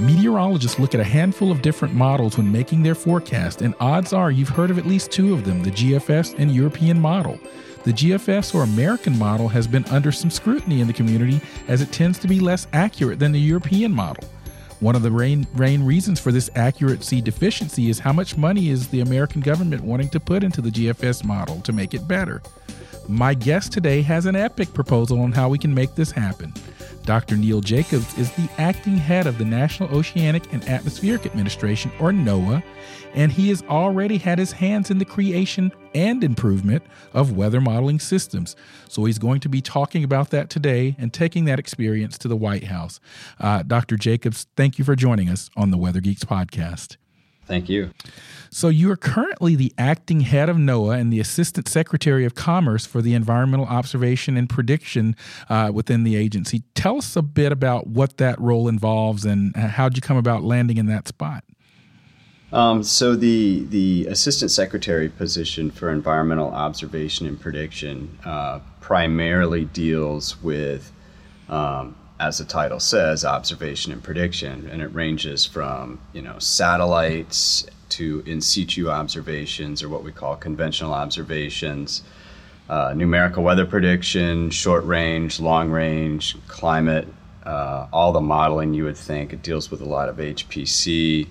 Meteorologists look at a handful of different models when making their forecast, and odds are you've heard of at least two of them the GFS and European model. The GFS or American model has been under some scrutiny in the community as it tends to be less accurate than the European model. One of the main reasons for this accuracy deficiency is how much money is the American government wanting to put into the GFS model to make it better. My guest today has an epic proposal on how we can make this happen. Dr. Neil Jacobs is the acting head of the National Oceanic and Atmospheric Administration, or NOAA, and he has already had his hands in the creation and improvement of weather modeling systems. So he's going to be talking about that today and taking that experience to the White House. Uh, Dr. Jacobs, thank you for joining us on the Weather Geeks podcast. Thank you. So, you are currently the acting head of NOAA and the Assistant Secretary of Commerce for the Environmental Observation and Prediction uh, within the agency. Tell us a bit about what that role involves and how'd you come about landing in that spot? Um, so the the assistant secretary position for environmental observation and prediction uh, primarily deals with, um, as the title says, observation and prediction, and it ranges from you know satellites to in situ observations or what we call conventional observations, uh, numerical weather prediction, short range, long range, climate, uh, all the modeling you would think. It deals with a lot of HPC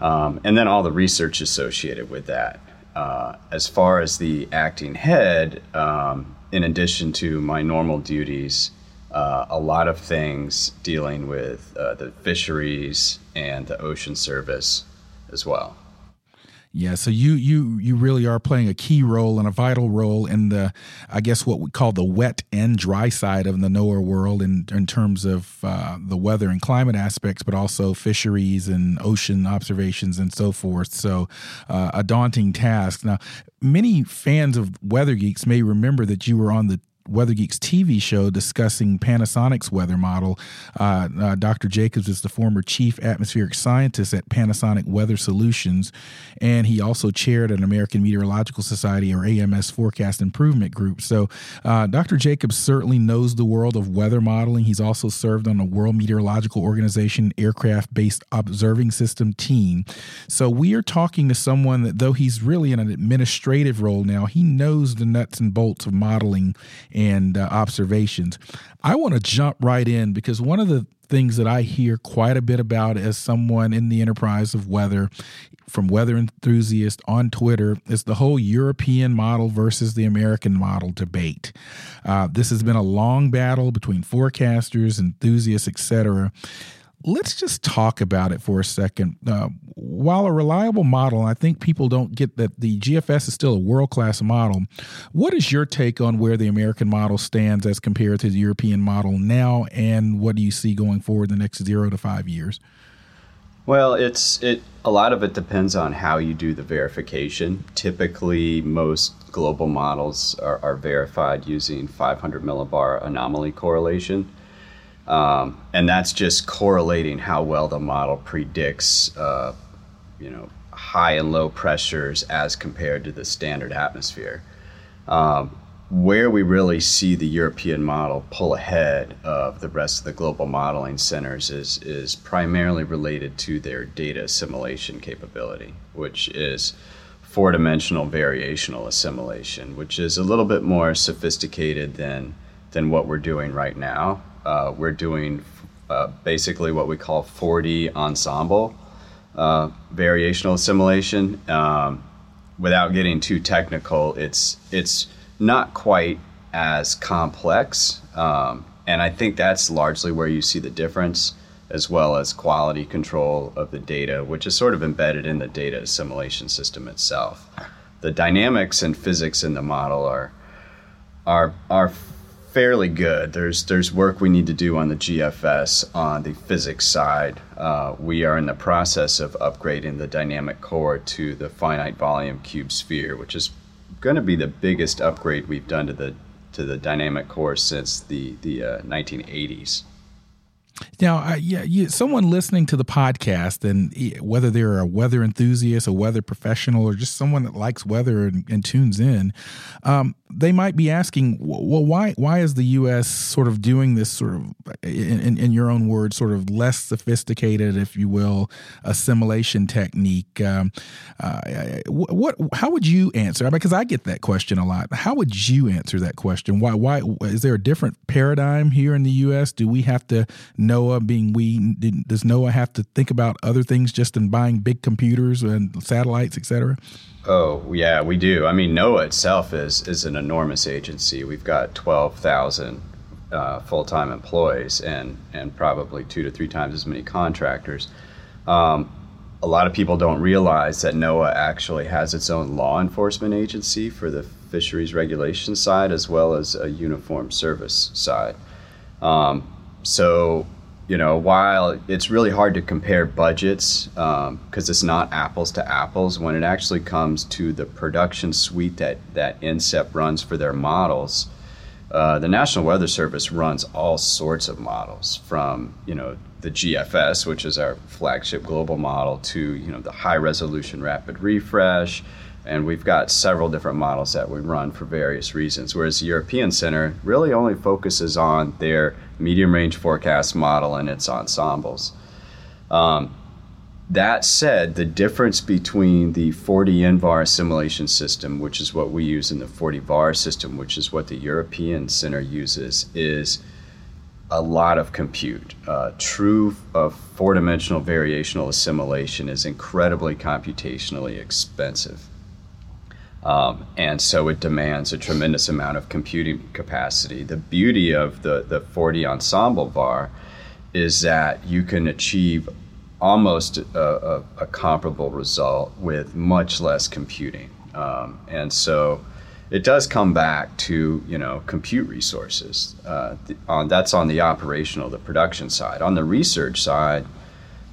um, and then all the research associated with that. Uh, as far as the acting head, um, in addition to my normal duties, uh, a lot of things dealing with uh, the fisheries and the ocean service as well. Yeah, so you you you really are playing a key role and a vital role in the, I guess what we call the wet and dry side of the NOAA world in in terms of uh, the weather and climate aspects, but also fisheries and ocean observations and so forth. So, uh, a daunting task. Now, many fans of Weather Geeks may remember that you were on the Weather Geeks TV show discussing Panasonic's weather model. Uh, uh, Dr. Jacobs is the former chief atmospheric scientist at Panasonic Weather Solutions, and he also chaired an American Meteorological Society or AMS forecast improvement group. So, uh, Dr. Jacobs certainly knows the world of weather modeling. He's also served on the World Meteorological Organization aircraft based observing system team. So, we are talking to someone that, though he's really in an administrative role now, he knows the nuts and bolts of modeling and uh, observations. I want to jump right in because one of the things that I hear quite a bit about as someone in the enterprise of weather from weather enthusiasts on Twitter is the whole European model versus the American model debate. Uh, this has been a long battle between forecasters, enthusiasts, etc let's just talk about it for a second. Uh, while a reliable model, I think people don't get that the GFS is still a world class model. What is your take on where the American model stands as compared to the European model now, and what do you see going forward in the next zero to five years? Well, it's it. A lot of it depends on how you do the verification. Typically, most global models are, are verified using 500 millibar anomaly correlation um, and that's just correlating how well the model predicts, uh, you know, high and low pressures as compared to the standard atmosphere. Um, where we really see the European model pull ahead of the rest of the global modeling centers is, is primarily related to their data assimilation capability, which is four dimensional variational assimilation, which is a little bit more sophisticated than, than what we're doing right now uh, we're doing uh, basically what we call 4D ensemble uh, variational assimilation. Um, without getting too technical, it's it's not quite as complex, um, and I think that's largely where you see the difference, as well as quality control of the data, which is sort of embedded in the data assimilation system itself. The dynamics and physics in the model are are are fairly good. There's there's work we need to do on the GFS on the physics side. Uh, we are in the process of upgrading the dynamic core to the finite volume cube sphere, which is going to be the biggest upgrade we've done to the to the dynamic core since the the uh, 1980s. Now, uh, yeah, you, someone listening to the podcast, and whether they're a weather enthusiast, a weather professional, or just someone that likes weather and, and tunes in, um, they might be asking, well, why why is the U.S. sort of doing this sort of, in, in your own words, sort of less sophisticated, if you will, assimilation technique? Um, uh, what how would you answer? Because I get that question a lot. How would you answer that question? Why why is there a different paradigm here in the U.S.? Do we have to NOAA being we does NOAA have to think about other things just in buying big computers and satellites, et cetera? Oh yeah, we do. I mean, NOAA itself is is an enormous agency. We've got twelve thousand uh, full time employees and and probably two to three times as many contractors. Um, a lot of people don't realize that NOAA actually has its own law enforcement agency for the fisheries regulation side as well as a uniform service side. Um, so you know, while it's really hard to compare budgets because um, it's not apples to apples, when it actually comes to the production suite that, that NCEP runs for their models, uh, the National Weather Service runs all sorts of models from, you know, the GFS, which is our flagship global model, to, you know, the high resolution rapid refresh, and we've got several different models that we run for various reasons. Whereas the European Center really only focuses on their medium range forecast model and its ensembles. Um, that said, the difference between the 4D EnVar assimilation system, which is what we use in the 4D-Var system, which is what the European Center uses, is a lot of compute. Uh, true uh, four dimensional variational assimilation is incredibly computationally expensive. Um, and so it demands a tremendous amount of computing capacity. The beauty of the, the 4D ensemble VAR is that you can achieve almost a, a, a comparable result with much less computing. Um, and so it does come back to you know compute resources. Uh, the, on, that's on the operational, the production side. On the research side,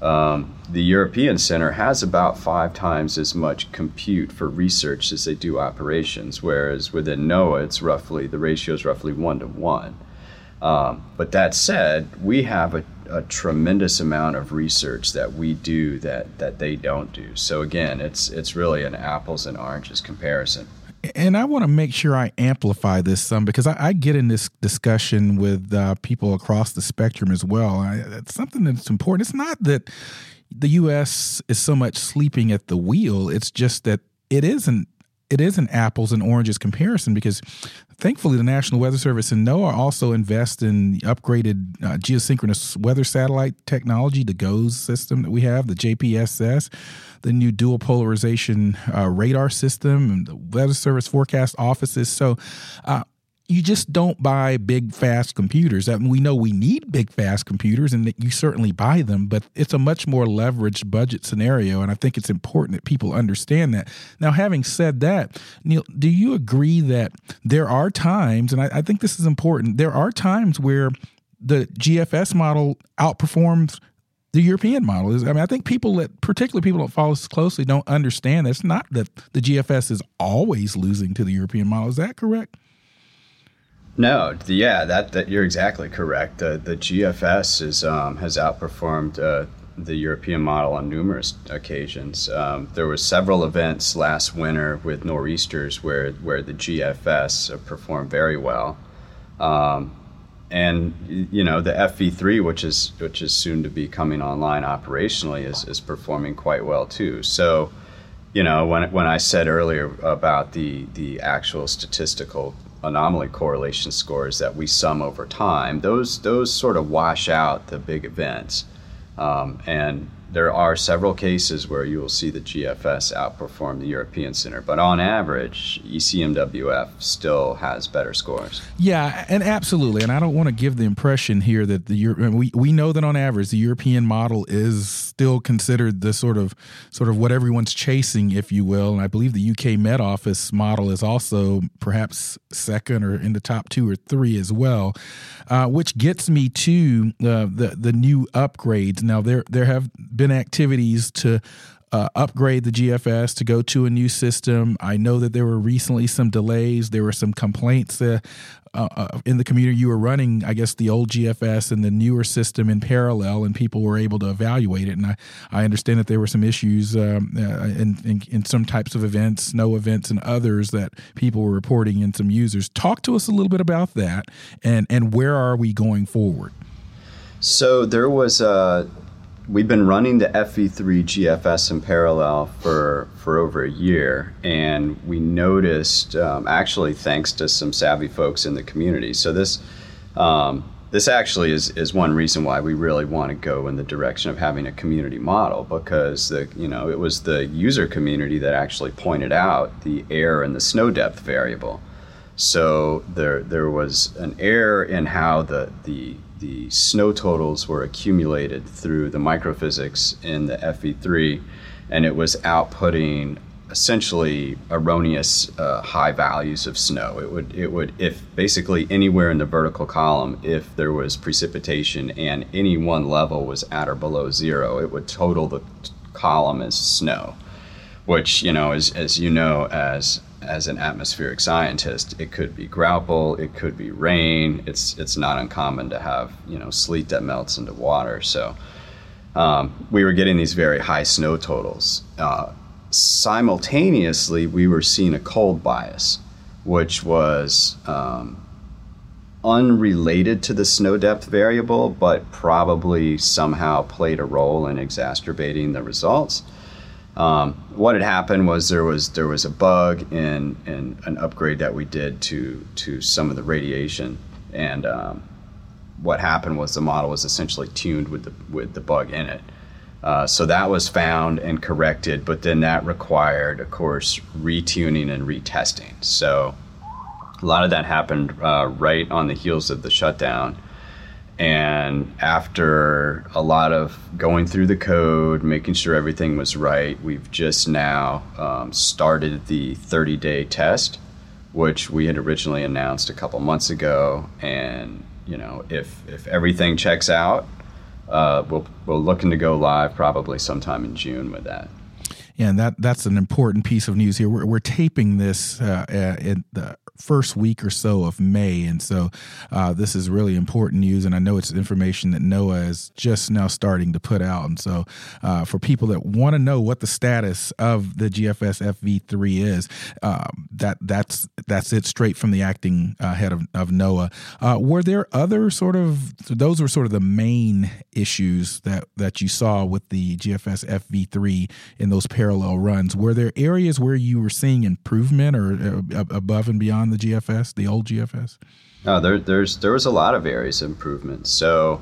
um, the European Center has about five times as much compute for research as they do operations, whereas within NOAA, it's roughly the ratio is roughly one to one. Um, but that said, we have a, a, tremendous amount of research that we do that that they don't do. So again, it's it's really an apples and oranges comparison and I want to make sure I amplify this some because I, I get in this discussion with uh, people across the spectrum as well. I, it's something that's important. It's not that the U.S. is so much sleeping at the wheel. It's just that it isn't it is an apples and oranges comparison because thankfully the National Weather Service and NOAA also invest in upgraded uh, geosynchronous weather satellite technology, the GOES system that we have, the JPSS, the new dual polarization uh, radar system, and the Weather Service forecast offices. So uh, you just don't buy big fast computers. I mean, we know we need big fast computers, and that you certainly buy them, but it's a much more leveraged budget scenario, and I think it's important that people understand that. Now, having said that, Neil, do you agree that there are times, and I, I think this is important, there are times where the GFS model outperforms the European model is. I mean, I think people that, particularly people that follow us closely, don't understand. It's not that the GFS is always losing to the European model. Is that correct? No, yeah, that, that you're exactly correct. The the GFS is um, has outperformed uh, the European model on numerous occasions. Um, there were several events last winter with nor'easters where where the GFS performed very well, um, and you know the FV3, which is which is soon to be coming online operationally, is is performing quite well too. So. You know, when, when I said earlier about the, the actual statistical anomaly correlation scores that we sum over time, those those sort of wash out the big events. Um, and there are several cases where you will see the GFS outperform the European Center, but on average, ECMWF still has better scores. Yeah, and absolutely. And I don't want to give the impression here that the Euro- we we know that on average the European model is still considered the sort of sort of what everyone's chasing, if you will. And I believe the UK Met Office model is also perhaps second or in the top two or three as well, uh, which gets me to uh, the the new upgrades. Now there there have been activities to uh, upgrade the GFS to go to a new system. I know that there were recently some delays. There were some complaints uh, uh, in the community. You were running, I guess, the old GFS and the newer system in parallel, and people were able to evaluate it. And I, I understand that there were some issues um, uh, in, in, in some types of events, snow events, and others that people were reporting in some users. Talk to us a little bit about that, and and where are we going forward? So there was a we've been running the FV3 GFS in parallel for for over a year, and we noticed um, actually thanks to some savvy folks in the community. So this um, this actually is is one reason why we really want to go in the direction of having a community model because the you know it was the user community that actually pointed out the air and the snow depth variable. So there there was an error in how the the the snow totals were accumulated through the microphysics in the FV3, and it was outputting essentially erroneous uh, high values of snow. It would it would if basically anywhere in the vertical column, if there was precipitation and any one level was at or below zero, it would total the column as snow, which you know as as you know as as an atmospheric scientist, it could be graupel, it could be rain. It's it's not uncommon to have you know sleet that melts into water. So um, we were getting these very high snow totals. Uh, simultaneously, we were seeing a cold bias, which was um, unrelated to the snow depth variable, but probably somehow played a role in exacerbating the results. Um, what had happened was there was there was a bug in, in an upgrade that we did to to some of the radiation, and um, what happened was the model was essentially tuned with the with the bug in it. Uh, so that was found and corrected, but then that required, of course, retuning and retesting. So a lot of that happened uh, right on the heels of the shutdown. And after a lot of going through the code, making sure everything was right, we've just now um, started the 30 day test, which we had originally announced a couple months ago. And, you know, if, if everything checks out, uh, we'll, we're looking to go live probably sometime in June with that. Yeah, and that that's an important piece of news here. We're, we're taping this uh, in the first week or so of May. And so uh, this is really important news. And I know it's information that NOAA is just now starting to put out. And so uh, for people that want to know what the status of the GFS FV3 is, uh, that that's that's it straight from the acting uh, head of, of NOAA. Uh, were there other sort of, those were sort of the main issues that, that you saw with the GFS FV3 in those parallel runs. Were there areas where you were seeing improvement or uh, above and beyond? On the GFS, the old GFS? Oh, there, there's there was a lot of areas of improvement. So,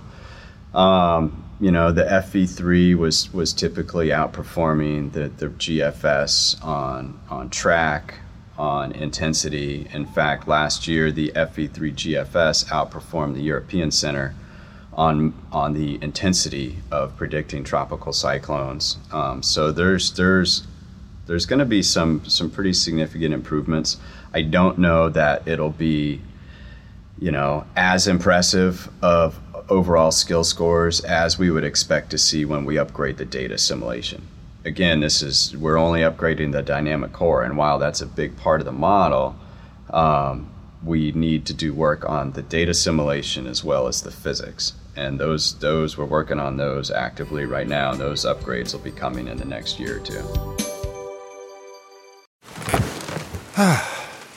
um, you know, the FV3 was was typically outperforming the, the GFS on on track, on intensity. In fact, last year the FV3 GFS outperformed the European Center on on the intensity of predicting tropical cyclones. Um, so there's there's there's going to be some some pretty significant improvements. I don't know that it'll be, you know, as impressive of overall skill scores as we would expect to see when we upgrade the data assimilation. Again, this is we're only upgrading the dynamic core, and while that's a big part of the model, um, we need to do work on the data assimilation as well as the physics. And those those we're working on those actively right now, and those upgrades will be coming in the next year or two.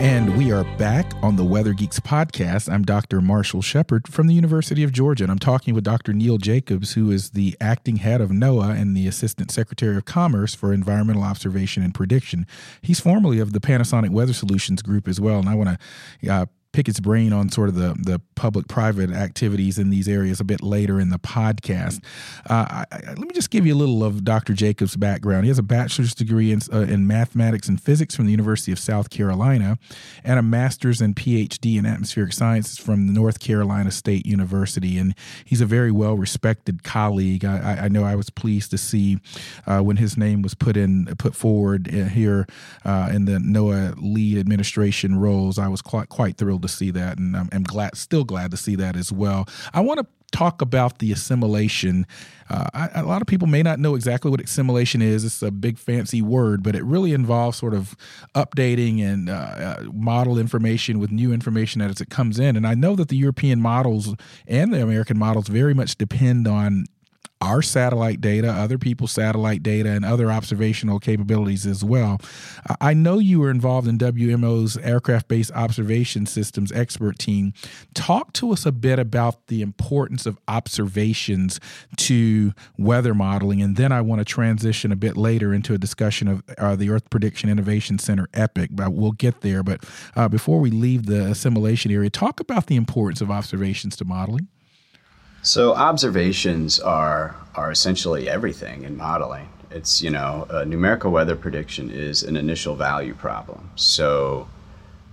And we are back on the Weather Geeks podcast. I'm Dr. Marshall Shepard from the University of Georgia, and I'm talking with Dr. Neil Jacobs, who is the acting head of NOAA and the Assistant Secretary of Commerce for Environmental Observation and Prediction. He's formerly of the Panasonic Weather Solutions Group as well, and I want to uh, pick its brain on sort of the, the public private activities in these areas a bit later in the podcast. Uh, I, I, let me just give you a little of Dr. Jacobs' background. He has a bachelor's degree in, uh, in mathematics and physics from the University of South Carolina and a master's and PhD in atmospheric sciences from the North Carolina State University. And he's a very well respected colleague. I, I, know I was pleased to see uh, when his name was put in put forward uh, here uh, in the NOAA lead administration roles. I was quite quite thrilled thrilled to see that, and I'm, I'm glad, still glad to see that as well. I want to talk about the assimilation. Uh, I, a lot of people may not know exactly what assimilation is. It's a big fancy word, but it really involves sort of updating and uh, uh, model information with new information as it comes in. And I know that the European models and the American models very much depend on our satellite data, other people's satellite data, and other observational capabilities as well. I know you were involved in WMO's aircraft based observation systems expert team. Talk to us a bit about the importance of observations to weather modeling, and then I want to transition a bit later into a discussion of uh, the Earth Prediction Innovation Center EPIC, but we'll get there. But uh, before we leave the assimilation area, talk about the importance of observations to modeling. So observations are are essentially everything in modeling. It's you know a numerical weather prediction is an initial value problem. So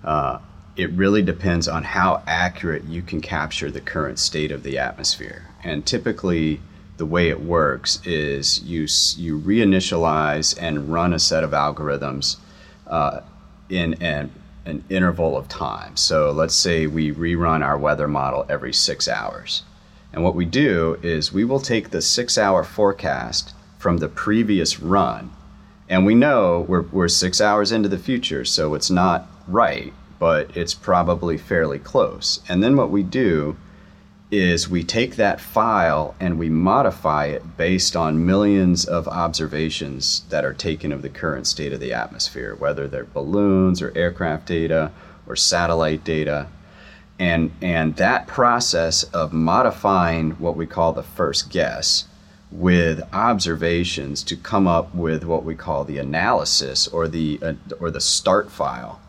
uh, it really depends on how accurate you can capture the current state of the atmosphere. And typically, the way it works is you you reinitialize and run a set of algorithms uh, in an an interval of time. So let's say we rerun our weather model every six hours. And what we do is we will take the six hour forecast from the previous run, and we know we're, we're six hours into the future, so it's not right, but it's probably fairly close. And then what we do is we take that file and we modify it based on millions of observations that are taken of the current state of the atmosphere, whether they're balloons or aircraft data or satellite data and and that process of modifying what we call the first guess with observations to come up with what we call the analysis or the uh, or the start file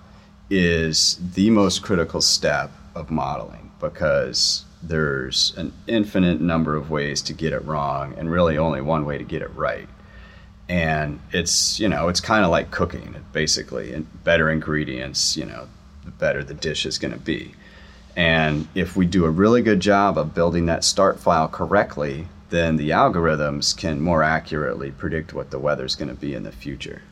is the most critical step of modeling because there's an infinite number of ways to get it wrong and really only one way to get it right. And it's you know it's kind of like cooking. Basically and better ingredients you know the better the dish is going to be and if we do a really good job of building that start file correctly, then the algorithms can more accurately predict what the weather's going to be in the future.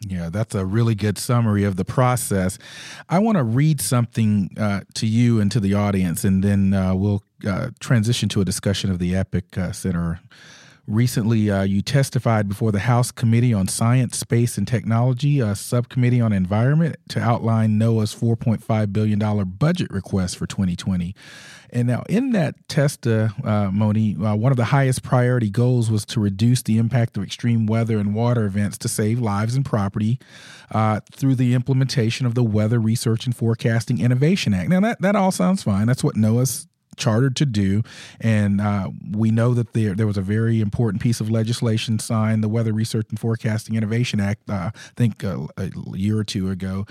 Yeah, that's a really good summary of the process. I want to read something uh, to you and to the audience, and then uh, we'll uh, transition to a discussion of the EPIC uh, Center Recently, uh, you testified before the House Committee on Science, Space, and Technology, a subcommittee on environment, to outline NOAA's $4.5 billion budget request for 2020. And now, in that testimony, uh, one of the highest priority goals was to reduce the impact of extreme weather and water events to save lives and property uh, through the implementation of the Weather Research and Forecasting Innovation Act. Now, that, that all sounds fine. That's what NOAA's chartered to do. And uh, we know that there there was a very important piece of legislation signed, the Weather Research and Forecasting Innovation Act, uh, I think uh, a year or two ago.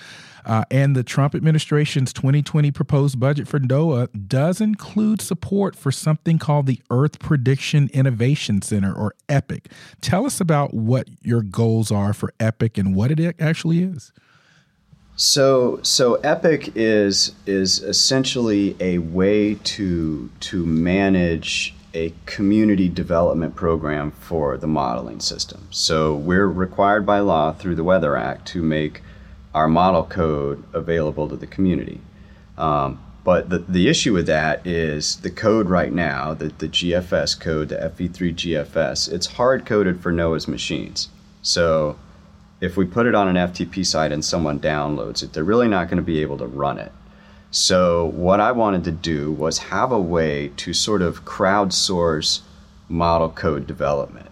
Uh, and the Trump administration's 2020 proposed budget for NOAA does include support for something called the Earth Prediction Innovation Center, or EPIC. Tell us about what your goals are for EPIC and what it actually is. So so Epic is is essentially a way to to manage a community development program for the modeling system. So we're required by law through the Weather Act to make our model code available to the community. Um, but the, the issue with that is the code right now, the, the GFS code, the FV3 GFS, it's hard coded for NOAA's machines. So if we put it on an FTP site and someone downloads it, they're really not going to be able to run it. So, what I wanted to do was have a way to sort of crowdsource model code development,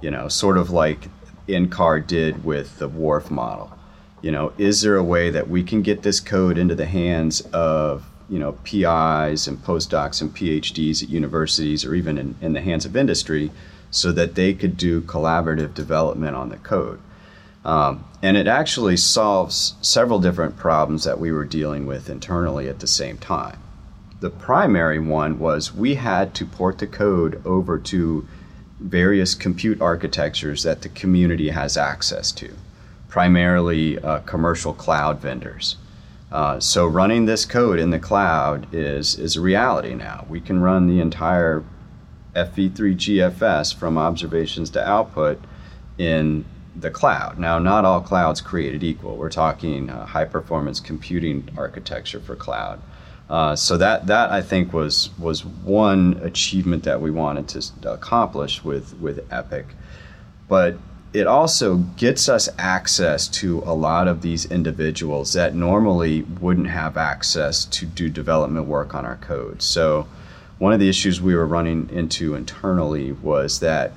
you know, sort of like NCAR did with the WRF model. You know, is there a way that we can get this code into the hands of, you know, PIs and postdocs and PhDs at universities or even in, in the hands of industry so that they could do collaborative development on the code? Um, and it actually solves several different problems that we were dealing with internally at the same time. The primary one was we had to port the code over to various compute architectures that the community has access to, primarily uh, commercial cloud vendors. Uh, so running this code in the cloud is is a reality now. We can run the entire FV3GFS from observations to output in the cloud. Now, not all clouds created equal. We're talking uh, high performance computing architecture for cloud. Uh, so that that I think was was one achievement that we wanted to accomplish with with Epic, but it also gets us access to a lot of these individuals that normally wouldn't have access to do development work on our code. So one of the issues we were running into internally was that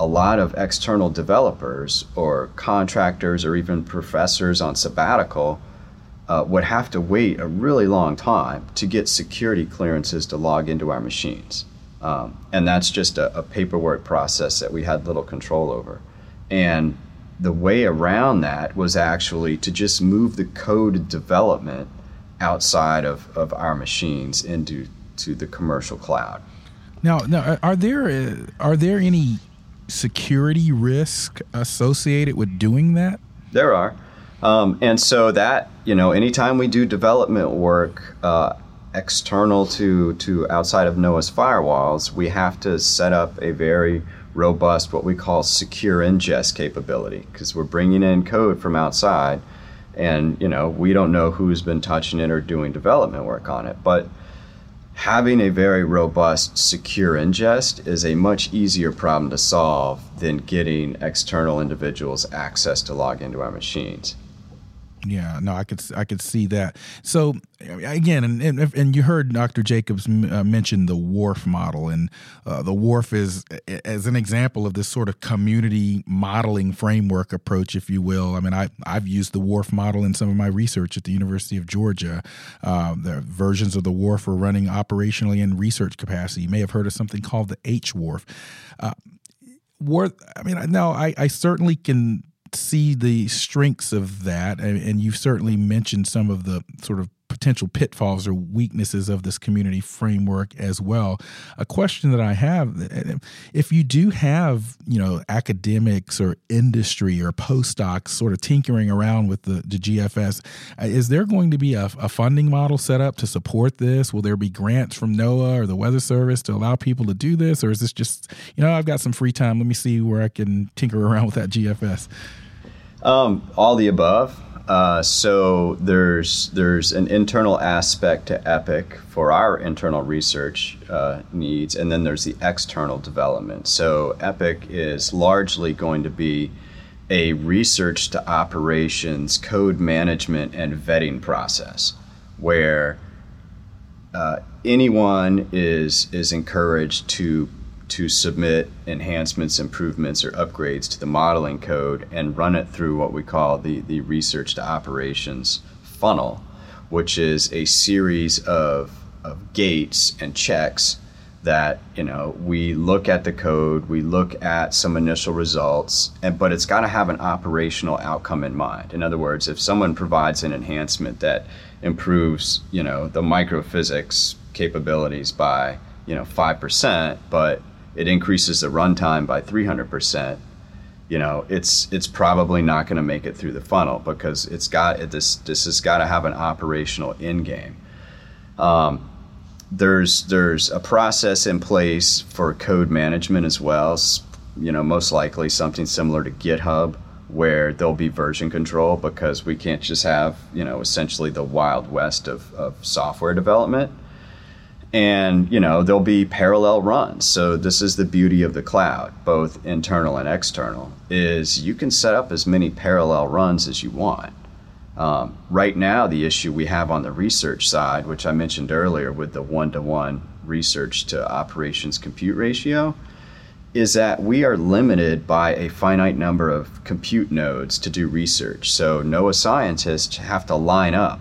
a lot of external developers or contractors or even professors on sabbatical uh, would have to wait a really long time to get security clearances to log into our machines. Um, and that's just a, a, paperwork process that we had little control over. And the way around that was actually to just move the code development outside of, of our machines into to the commercial cloud. Now, now are there uh, are there any security risk associated with doing that? There are. Um, and so that, you know, anytime we do development work uh, external to, to outside of NOAA's firewalls, we have to set up a very robust, what we call secure ingest capability, because we're bringing in code from outside and, you know, we don't know who's been touching it or doing development work on it. But having a very robust, secure ingest is a much easier problem to solve than getting external individuals access to log into our machines. Yeah, no, I could I could see that. So again, and and, and you heard Dr. Jacobs uh, mention the WRF model, and uh, the WRF is as an example of this sort of community modeling framework approach, if you will. I mean, I I've used the WRF model in some of my research at the University of Georgia. Uh, the versions of the WRF are running operationally in research capacity. You may have heard of something called the HWRF. Uh, I mean, now I, I certainly can see the strengths of that, and, and you've certainly mentioned some of the sort of potential pitfalls or weaknesses of this community framework as well. A question that I have if you do have, you know, academics or industry or postdocs sort of tinkering around with the, the GFS, is there going to be a, a, funding model set up to support this? Will there be grants from NOAA or the Weather Service to allow people to do this? Or is this just, you know, I've got some free time, let me see where I can tinker around with that GFS? Um, all the above. Uh, so there's there's an internal aspect to Epic for our internal research uh, needs, and then there's the external development. So Epic is largely going to be a research to operations code management and vetting process, where uh, anyone is is encouraged to to submit enhancements, improvements, or upgrades to the modeling code and run it through what we call the, the research to operations funnel, which is a series of, of gates and checks that you know we look at the code we look at some initial results and but it's got to have an operational outcome in mind. In other words if someone provides an enhancement that improves you know the microphysics capabilities by you know 5% but it increases the runtime by 300%, you know, it's it's probably not going to make it through the funnel because it's got it, this this has got to have an operational end game. Um, there's there's a process in place for code management as well. You know, most likely something similar to GitHub where there'll be version control because we can't just have you know essentially the wild west of, of software development and you know there'll be parallel runs so this is the beauty of the cloud both internal and external is you can set up as many parallel runs as you want Um, right now, the issue we have on the research side, which I mentioned earlier with the one to one research to operations compute ratio, is that we are limited by a finite number of compute nodes to do research. So NOAA scientists have to line up.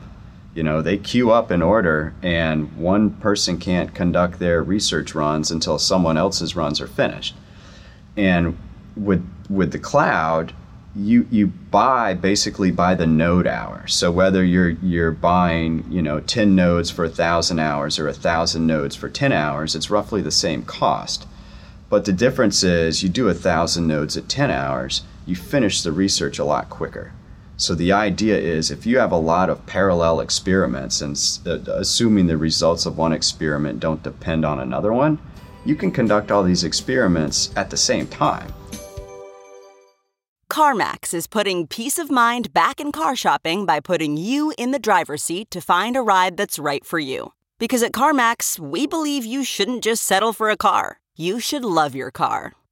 You know, they queue up in order, and one person can't conduct their research runs until someone else's runs are finished. And with with the cloud, you you buy basically by the node hour. So whether you're you're buying you know ten nodes for a thousand hours or a thousand nodes for ten hours, it's roughly the same cost. But the difference is you do a thousand nodes at ten hours, you finish the research a lot quicker. So the idea is if you have a lot of parallel experiments and uh, assuming the results of one experiment don't depend on another one, you can conduct all these experiments at the same time. CarMax is putting peace of mind back in car shopping by putting you in the driver's seat to find a ride that's right for you. Because at CarMax, we believe you shouldn't just settle for a car, you should love your car.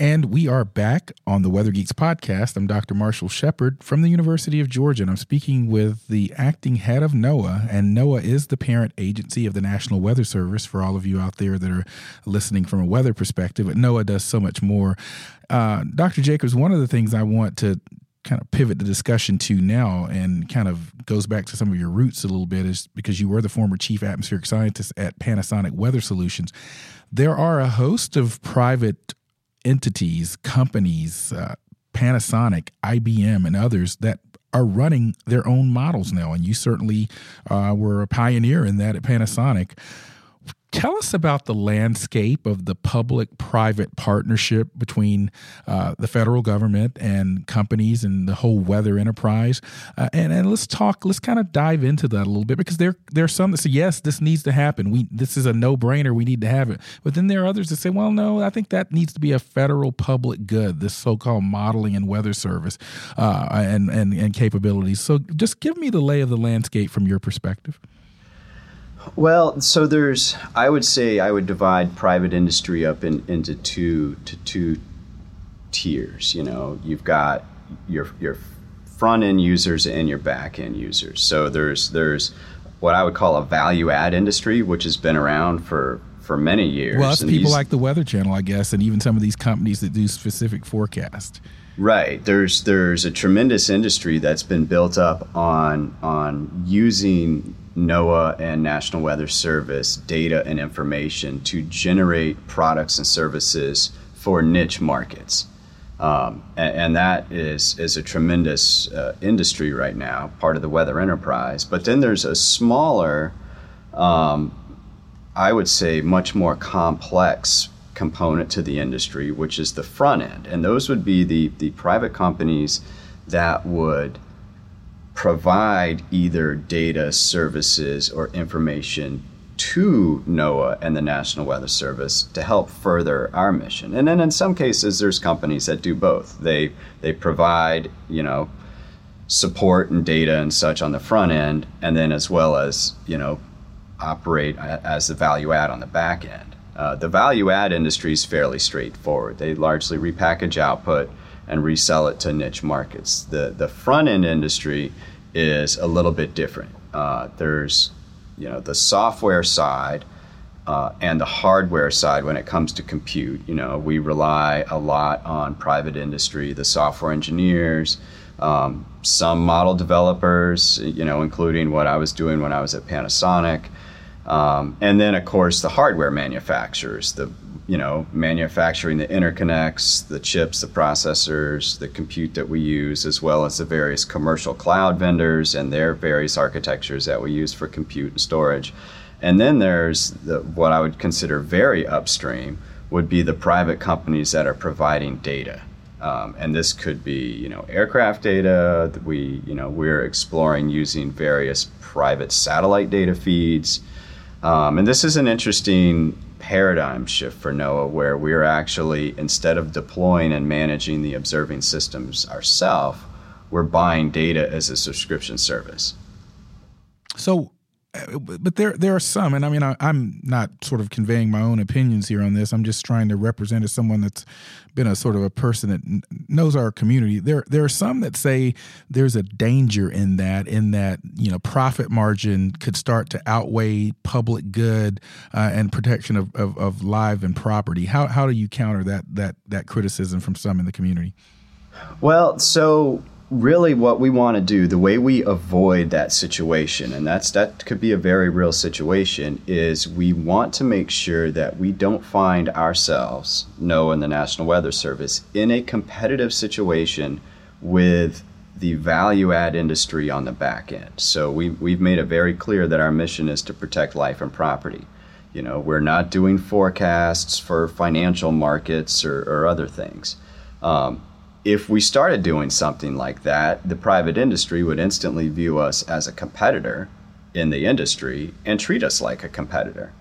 And we are back on the Weather Geeks podcast. I'm Dr. Marshall Shepard from the University of Georgia, and I'm speaking with the acting head of NOAA. And NOAA is the parent agency of the National Weather Service for all of you out there that are listening from a weather perspective. But NOAA does so much more. Uh, Dr. Jacobs, one of the things I want to kind of pivot the discussion to now and kind of goes back to some of your roots a little bit is because you were the former chief atmospheric scientist at Panasonic Weather Solutions. There are a host of private entities, companies, uh, Panasonic, IBM, and others that are running their own models now. And you certainly uh, were a pioneer in that at Panasonic. Tell us about the landscape of the public private partnership between uh, the federal government and companies and the whole weather enterprise. Uh, and, and let's talk, let's kind of dive into that a little bit because there, there are some that say, yes, this needs to happen. We, this is a no brainer. We need to have it. But then there are others that say, well, no, I think that needs to be a federal public good, this so called modeling and weather service uh, and, and, and capabilities. So just give me the lay of the landscape from your perspective. Well, so there's, I would say, I would divide private industry up in, into two to two tiers. You know, you've got your your front end users and your back end users. So there's there's what I would call a value add industry, which has been around for for many years. Well, it's people these, like the Weather Channel, I guess, and even some of these companies that do specific forecast. Right. There's there's a tremendous industry that's been built up on on using NOAA and National Weather Service data and information to generate products and services for niche markets. Um, and, and, that is, is a tremendous uh, industry right now, part of the weather enterprise. But then there's a smaller, um, I would say, much more complex component to the industry, which is the front end. And those would be the, the private companies that would provide either data, services, or information to NOAA and the National Weather Service to help further our mission. And then in some cases, there's companies that do both. They they provide you know support and data and such on the front end, and then as well as you know operate as the value add on the back end. Uh, the value add industry is fairly straightforward. They largely repackage output and resell it to niche markets. The the front end industry is a little bit different. Uh, there's you know the software side uh, and the hardware side when it comes to compute. You know we rely a lot on private industry, the software engineers, um, some model developers. You know, including what I was doing when I was at Panasonic. Um, and then, of course, the hardware manufacturers, the you know, manufacturing the interconnects, the chips, the processors, the compute that we use, as well as the various commercial cloud vendors and their various architectures that we use for compute and storage. And then there's the, what I would consider very upstream would be the private companies that are providing data. Um, and this could be, you know, aircraft data. We, you know, we're exploring using various private satellite data feeds. Um, and this is an interesting paradigm shift for NOAA where we're actually, instead of deploying and managing the observing systems ourselves, we're buying data as a subscription service. So, but there there are some, and I mean, I, am not sort of conveying my own opinions here on this. I'm just trying to represent as someone that's been a sort of a person that knows our community. There there are some that say there's a danger in that, in that you know, profit margin could start to outweigh public good uh, and protection of, of, of live and property. How how do you counter that that that criticism from some in the community? Well, so really what we want to do the way we avoid that situation and that's that could be a very real situation is we want to make sure that we don't find ourselves no in the national weather service in a competitive situation with the value add industry on the back end. So we, we've made it very clear that our mission is to protect life and property. You know we're not doing forecasts for financial markets or, or other things. Um, if we started doing something like that, the private industry would instantly view us as a competitor in the industry and treat us like a competitor.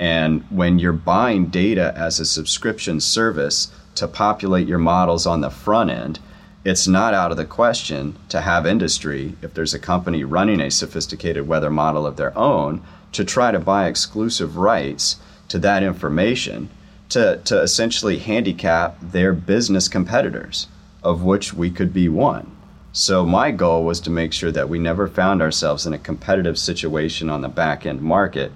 And when you're buying data as a subscription service to populate your models on the front end, it's not out of the question to have industry, if there's a company running a sophisticated weather model of their own, to try to buy exclusive rights to that information to, to essentially handicap their business competitors of which we could be one. So my goal was to make sure that we never found ourselves in a competitive situation on the back end market.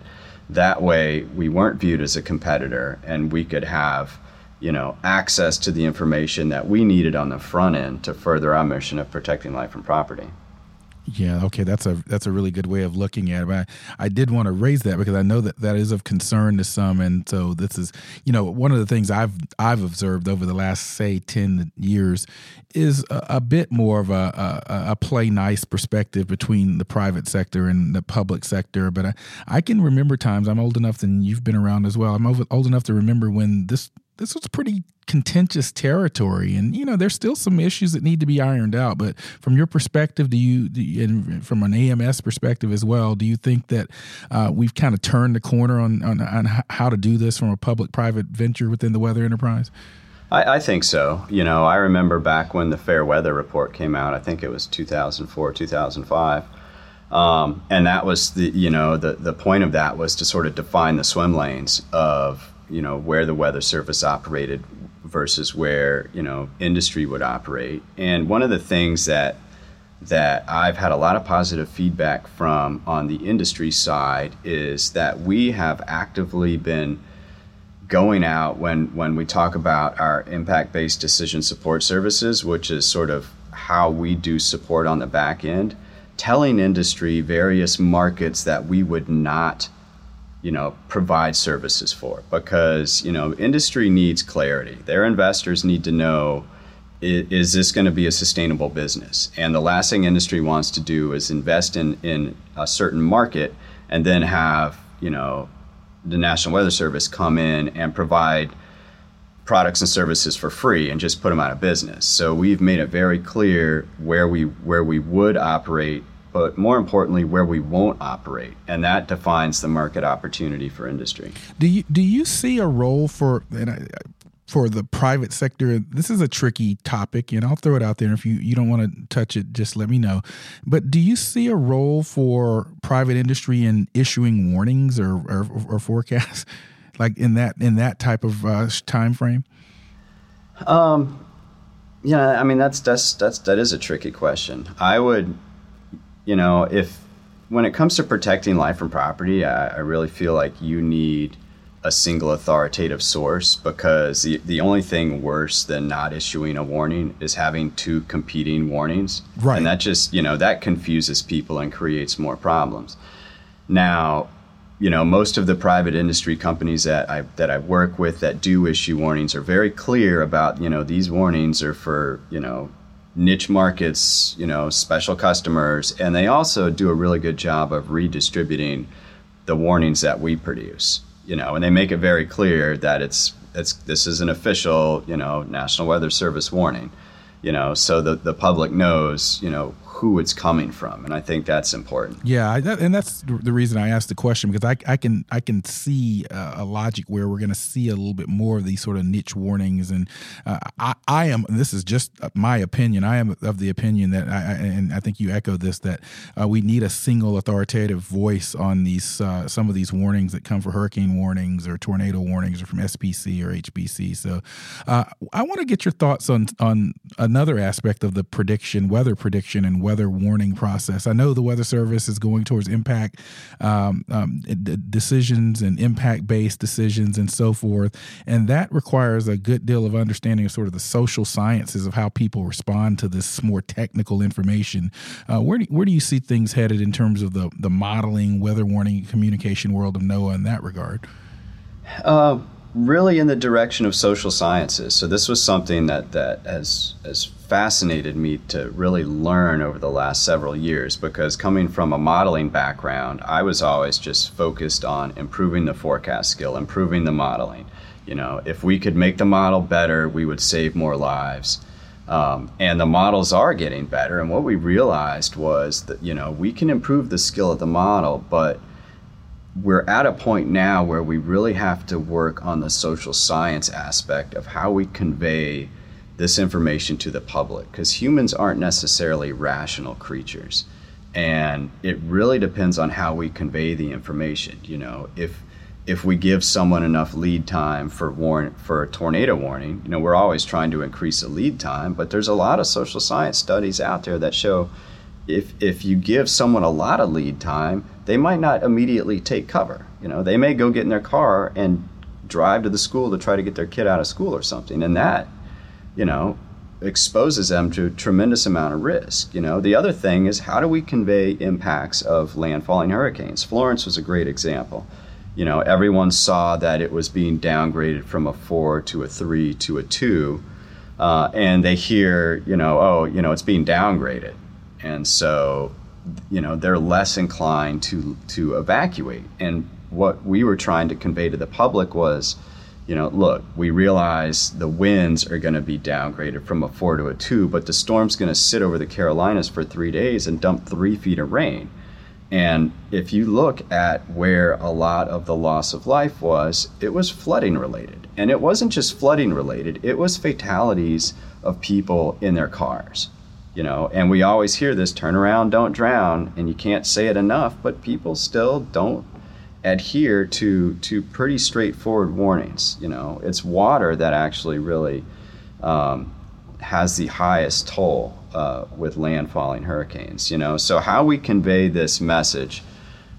That way we weren't viewed as a competitor and we could have, you know, access to the information that we needed on the front end to further our mission of protecting life and property. Yeah, okay, that's a that's a really good way of looking at it. But I, I, did want to raise that because I know that that is of concern to some, and so this is, you know, one of the things I've I've observed over the last say ten years is a, a bit more of a, a, a play nice perspective between the private sector and the public sector. But I, I can remember times I'm old enough, and you've been around as well. I'm old enough to remember when this this was pretty contentious territory and you know there's still some issues that need to be ironed out but from your perspective do you, do you and from an ams perspective as well do you think that uh, we've kind of turned the corner on, on, on how to do this from a public private venture within the weather enterprise? I, I, think so. You know i remember back when the fair weather report came out i think it was 2004 2005 um, and that was the you know the, the point of that was to sort of define the swim lanes of you know where the weather service operated versus where you know industry would operate. And one of the things that that I've had a lot of positive feedback from on the industry side is that we have actively been going out when when we talk about our impact based decision support services, which is sort of how we do support on the back end, telling industry various markets that we would not you know provide services for. Because you know industry needs clarity. Their investors need to know is, is this going to be a sustainable business? And the last thing industry wants to do is invest in in a certain market and then have you know the national weather service come in and provide products and services for free and just put them out of business. So we've made it very clear where we where we would operate but more importantly, where we won't operate, and that defines the market opportunity for industry. Do you do you see a role for I, for the private sector? This is a tricky topic, and I'll throw it out there. If you you don't want to touch it, just let me know. But do you see a role for private industry in issuing warnings or or, or forecasts, like in that in that type of uh, time frame? Um, yeah, I mean that's that's that's that is a tricky question. I would you know, if when it comes to protecting life and property, I, I, really feel like you need a single authoritative source because the, the only thing worse than not issuing a warning is having two competing warnings. Right. And that just, you know, that confuses people and creates more problems. Now, you know, most of the private industry companies that I that I work with that do issue warnings are very clear about, you know, these warnings are for, you know, niche markets, you know, special customers, and they also do a really good job of redistributing the warnings that we produce. You know, and they make it very clear that it's it's this is an official, you know, National Weather Service warning. You know, so the the public knows, you know, who it's coming from, and I think that's important. Yeah, that, and that's the reason I asked the question because I, I can I can see uh, a logic where we're going to see a little bit more of these sort of niche warnings, and uh, I, I am this is just my opinion. I am of the opinion that I, and I think you echo this that uh, we need a single authoritative voice on these uh, some of these warnings that come for hurricane warnings or tornado warnings or from SPC or HBC. So uh, I want to get your thoughts on on another aspect of the prediction, weather prediction, and weather warning process. I know the Weather Service is going towards impact um, um, decisions and impact based decisions and so forth, and that requires a good deal of understanding of sort of the social sciences of how people respond to this more technical information. Uh, where do, where do you see things headed in terms of the the modeling, weather warning, communication world of NOAA in that regard? Uh, really in the direction of social sciences. So this was something that that has has fascinated me to really learn over the last several years because coming from a modeling background, I was always just focused on improving the forecast skill, improving the modeling. You know, if we could make the model better, we would save more lives. Um, and the models are getting better. And what we realized was that, you know, we can improve the skill of the model, but we're at a point now where we really have to work on the social science aspect of how we convey this information to the public because humans aren't necessarily rational creatures. And it really depends on how we convey the information you know? If if we give someone enough lead time for warn for a tornado warning you know we're always trying to increase the lead time but there's a lot of social science studies out there that show if if you give someone a lot of lead time, they might not immediately take cover. You know, they may go get in their car and drive to the school to try to get their kid out of school or something, and that, you know, exposes them to a tremendous amount of risk. You know, the other thing is how do we convey impacts of landfalling hurricanes? Florence was a great example. You know, everyone saw that it was being downgraded from a four to a three to a two, uh, and they hear, you know, oh, you know, it's being downgraded and so you know they're less inclined to to evacuate. And what we were trying to convey to the public was you know look we realize the winds are going to be downgraded from a 4 to a 2 but the storm's going to sit over the carolinas for three days and dump three feet of rain. And if you look at where a lot of the loss of life was it was flooding related. And it wasn't just flooding related it was fatalities of people in their cars you know and we always hear this turn around don't drown and you can't say it enough but people still don't adhere to to pretty straightforward warnings you know? It's water that actually really um, has the highest toll uh, with landfalling hurricanes you know? So how we convey this message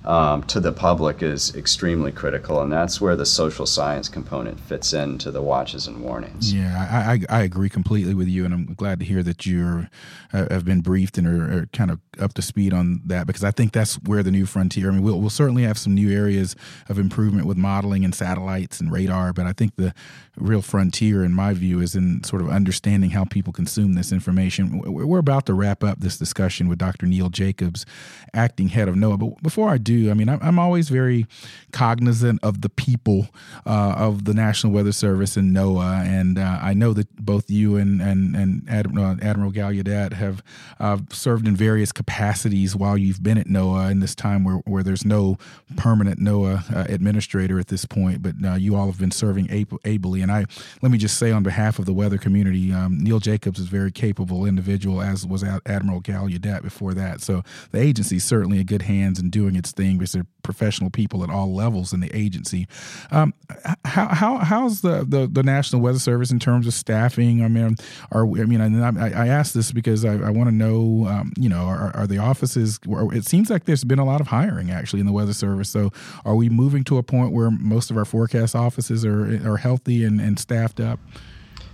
um, to the public is extremely critical, and that's where the social science component fits into the watches and warnings. Yeah, I, I, I agree completely with you, and I'm glad to hear that you uh, have been briefed and are, are, kind of up to speed on that because I think that's where the new frontier. I mean, we'll, we'll certainly have some new areas of improvement with modeling and satellites and radar, but I think the real frontier, in my view, is in sort of understanding how people consume this information. We're about to wrap up this discussion with Dr. Neil Jacobs, acting head of NOAA, but before I do I mean, I'm always very cognizant of the people uh, of the National Weather Service and NOAA, and uh, I know that both you and and and Admiral, uh, Admiral Gallaudet have uh, served in various capacities while you've been at NOAA in this time where, where there's no permanent NOAA uh, administrator at this point, but uh, you all have been serving ably. And I let me just say on behalf of the weather community, um, Neil Jacobs is a very capable individual, as was Admiral Gallaudet before that. So the agency is certainly in good hands and doing its thing because they're professional people at all levels in the agency. Um, how, how how's the, the, the National Weather Service in terms of staffing? I mean, are I mean, I, I ask this because I, I want to know, um, you know, are, are the offices? It seems like there's been a lot of hiring actually in the Weather Service. So, are we moving to a point where most of our forecast offices are are healthy and, and staffed up?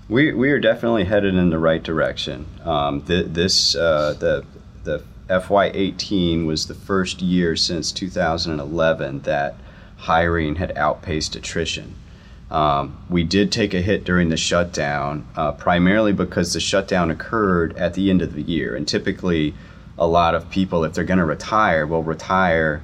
We, we are definitely headed in the right direction. Um, th- this uh, the the FY18 was the first year since 2011 that hiring had outpaced attrition. Um, we did take a hit during the shutdown, uh, primarily because the shutdown occurred at the end of the year. And typically, a lot of people, if they're going to retire, will retire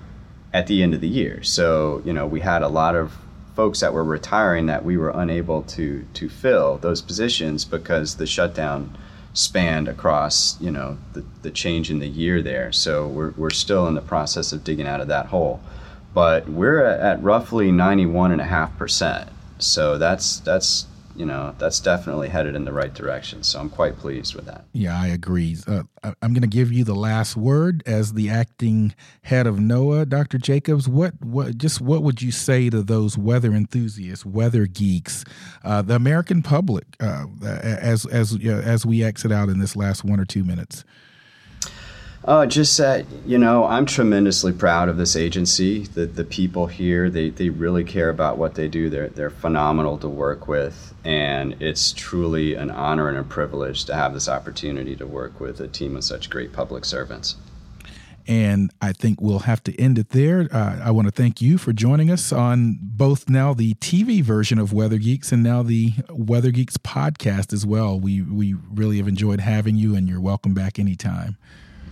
at the end of the year. So, you know, we had a lot of folks that were retiring that we were unable to to fill those positions because the shutdown spanned across you know the, the change in the year there. So we're, we're still in the process of digging out of that hole, but we're at, at roughly 91 and a half percent. So that's that's you know that's definitely headed in the right direction. So I'm quite pleased with that. Yeah, I agree. Uh, I'm going to give you the last word as the acting head of NOAA, Dr. Jacobs. What what just what would you say to those weather enthusiasts, weather geeks, uh, the American public, uh, as as as we exit out in this last one or two minutes? Uh, just that, you know, I'm tremendously proud of this agency. The, the people here, they, they really care about what they do. They're, they're phenomenal to work with. And it's truly an honor and a privilege to have this opportunity to work with a team of such great public servants. And I think we'll have to end it there. Uh, I want to thank you for joining us on both now the TV version of Weather Geeks and now the Weather Geeks podcast as well. We we really have enjoyed having you, and you're welcome back anytime.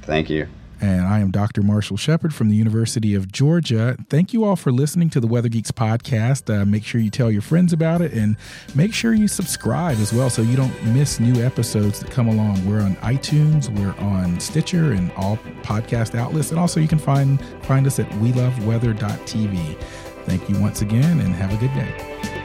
Thank you. And I am Dr. Marshall Shepard from the University of Georgia. Thank you all for listening to the Weather Geeks podcast. Uh, make sure you tell your friends about it and make sure you subscribe as well so you don't miss new episodes that come along. We're on iTunes, we're on Stitcher, and all podcast outlets. And also, you can find, find us at weloveweather.tv. Thank you once again and have a good day.